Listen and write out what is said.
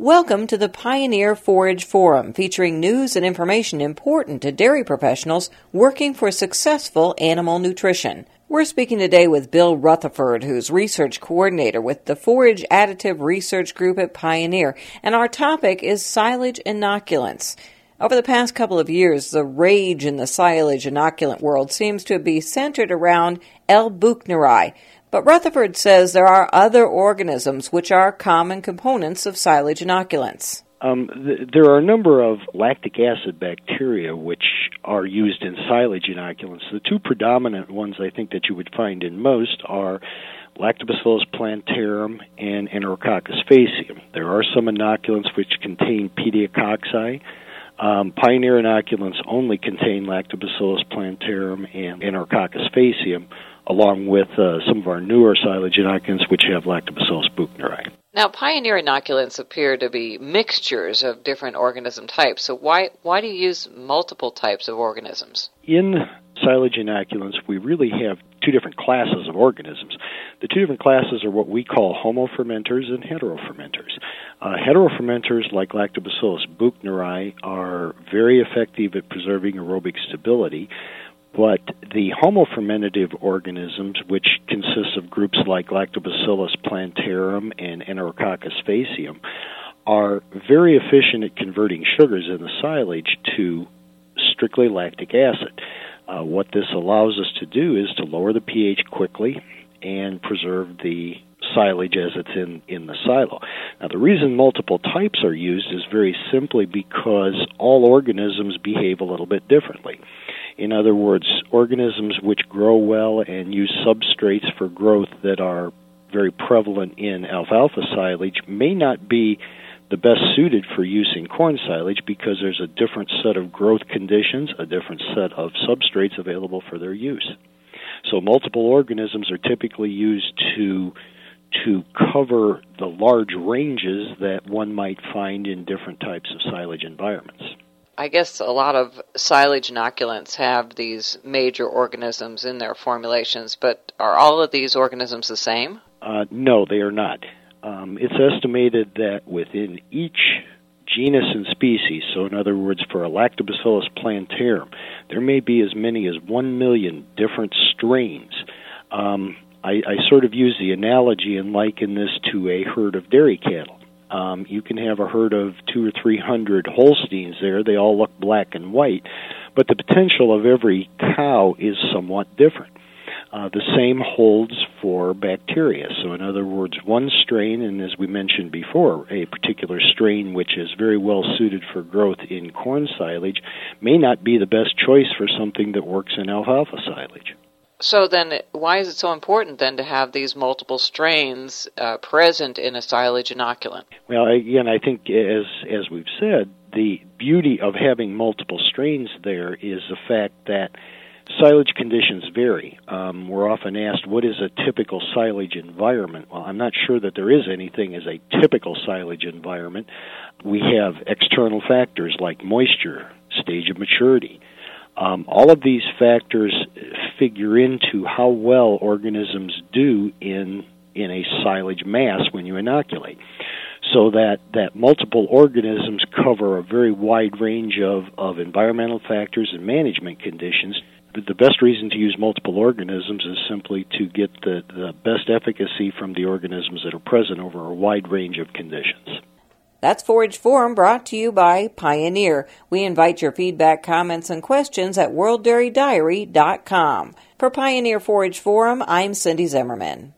Welcome to the Pioneer Forage Forum, featuring news and information important to dairy professionals working for successful animal nutrition. We're speaking today with Bill Rutherford, who's research coordinator with the Forage Additive Research Group at Pioneer, and our topic is silage inoculants. Over the past couple of years, the rage in the silage inoculant world seems to be centered around L. buchneri, but Rutherford says there are other organisms which are common components of silage inoculants. Um, th- there are a number of lactic acid bacteria which are used in silage inoculants. The two predominant ones I think that you would find in most are Lactobacillus plantarum and Enterococcus faecium. There are some inoculants which contain pediococci. Um, Pioneer inoculants only contain Lactobacillus plantarum and Enterococcus faecium along with uh, some of our newer silage inoculants, which have Lactobacillus buchneri. Now, pioneer inoculants appear to be mixtures of different organism types. So, why why do you use multiple types of organisms? In silage inoculants, we really have two different classes of organisms. The two different classes are what we call homofermenters and heterofermenters. Uh, heterofermenters, like Lactobacillus buchneri, are very effective at preserving aerobic stability but the homofermentative organisms, which consist of groups like Lactobacillus plantarum and Enterococcus faecium, are very efficient at converting sugars in the silage to strictly lactic acid. Uh, what this allows us to do is to lower the pH quickly and preserve the silage as it's in, in the silo. Now, the reason multiple types are used is very simply because all organisms behave a little bit differently. In other words, organisms which grow well and use substrates for growth that are very prevalent in alfalfa silage may not be the best suited for use in corn silage because there's a different set of growth conditions, a different set of substrates available for their use. So multiple organisms are typically used to to cover the large ranges that one might find in different types of silage environments. I guess a lot of silage inoculants have these major organisms in their formulations, but are all of these organisms the same? Uh, no, they are not. Um, it's estimated that within each genus and species, so in other words, for a Lactobacillus plantarum, there may be as many as one million different strains. Um, I, I sort of use the analogy and liken this to a herd of dairy cattle. Um, you can have a herd of two or three hundred Holsteins there. They all look black and white, but the potential of every cow is somewhat different. Uh, the same holds for bacteria. So, in other words, one strain, and as we mentioned before, a particular strain which is very well suited for growth in corn silage may not be the best choice for something that works in alfalfa silage. So then, why is it so important then to have these multiple strains uh, present in a silage inoculant? Well, again, I think as as we've said, the beauty of having multiple strains there is the fact that silage conditions vary. Um, we're often asked, what is a typical silage environment? Well, I'm not sure that there is anything as a typical silage environment. We have external factors like moisture, stage of maturity. Um, all of these factors figure into how well organisms do in in a silage mass when you inoculate. So that, that multiple organisms cover a very wide range of, of environmental factors and management conditions. The, best reason to use multiple organisms is simply to get the, the best efficacy from the organisms that are present over a wide range of conditions. That's Forage Forum brought to you by Pioneer. We invite your feedback, comments, and questions at worlddairydiary.com. For Pioneer Forage Forum, I'm Cindy Zimmerman.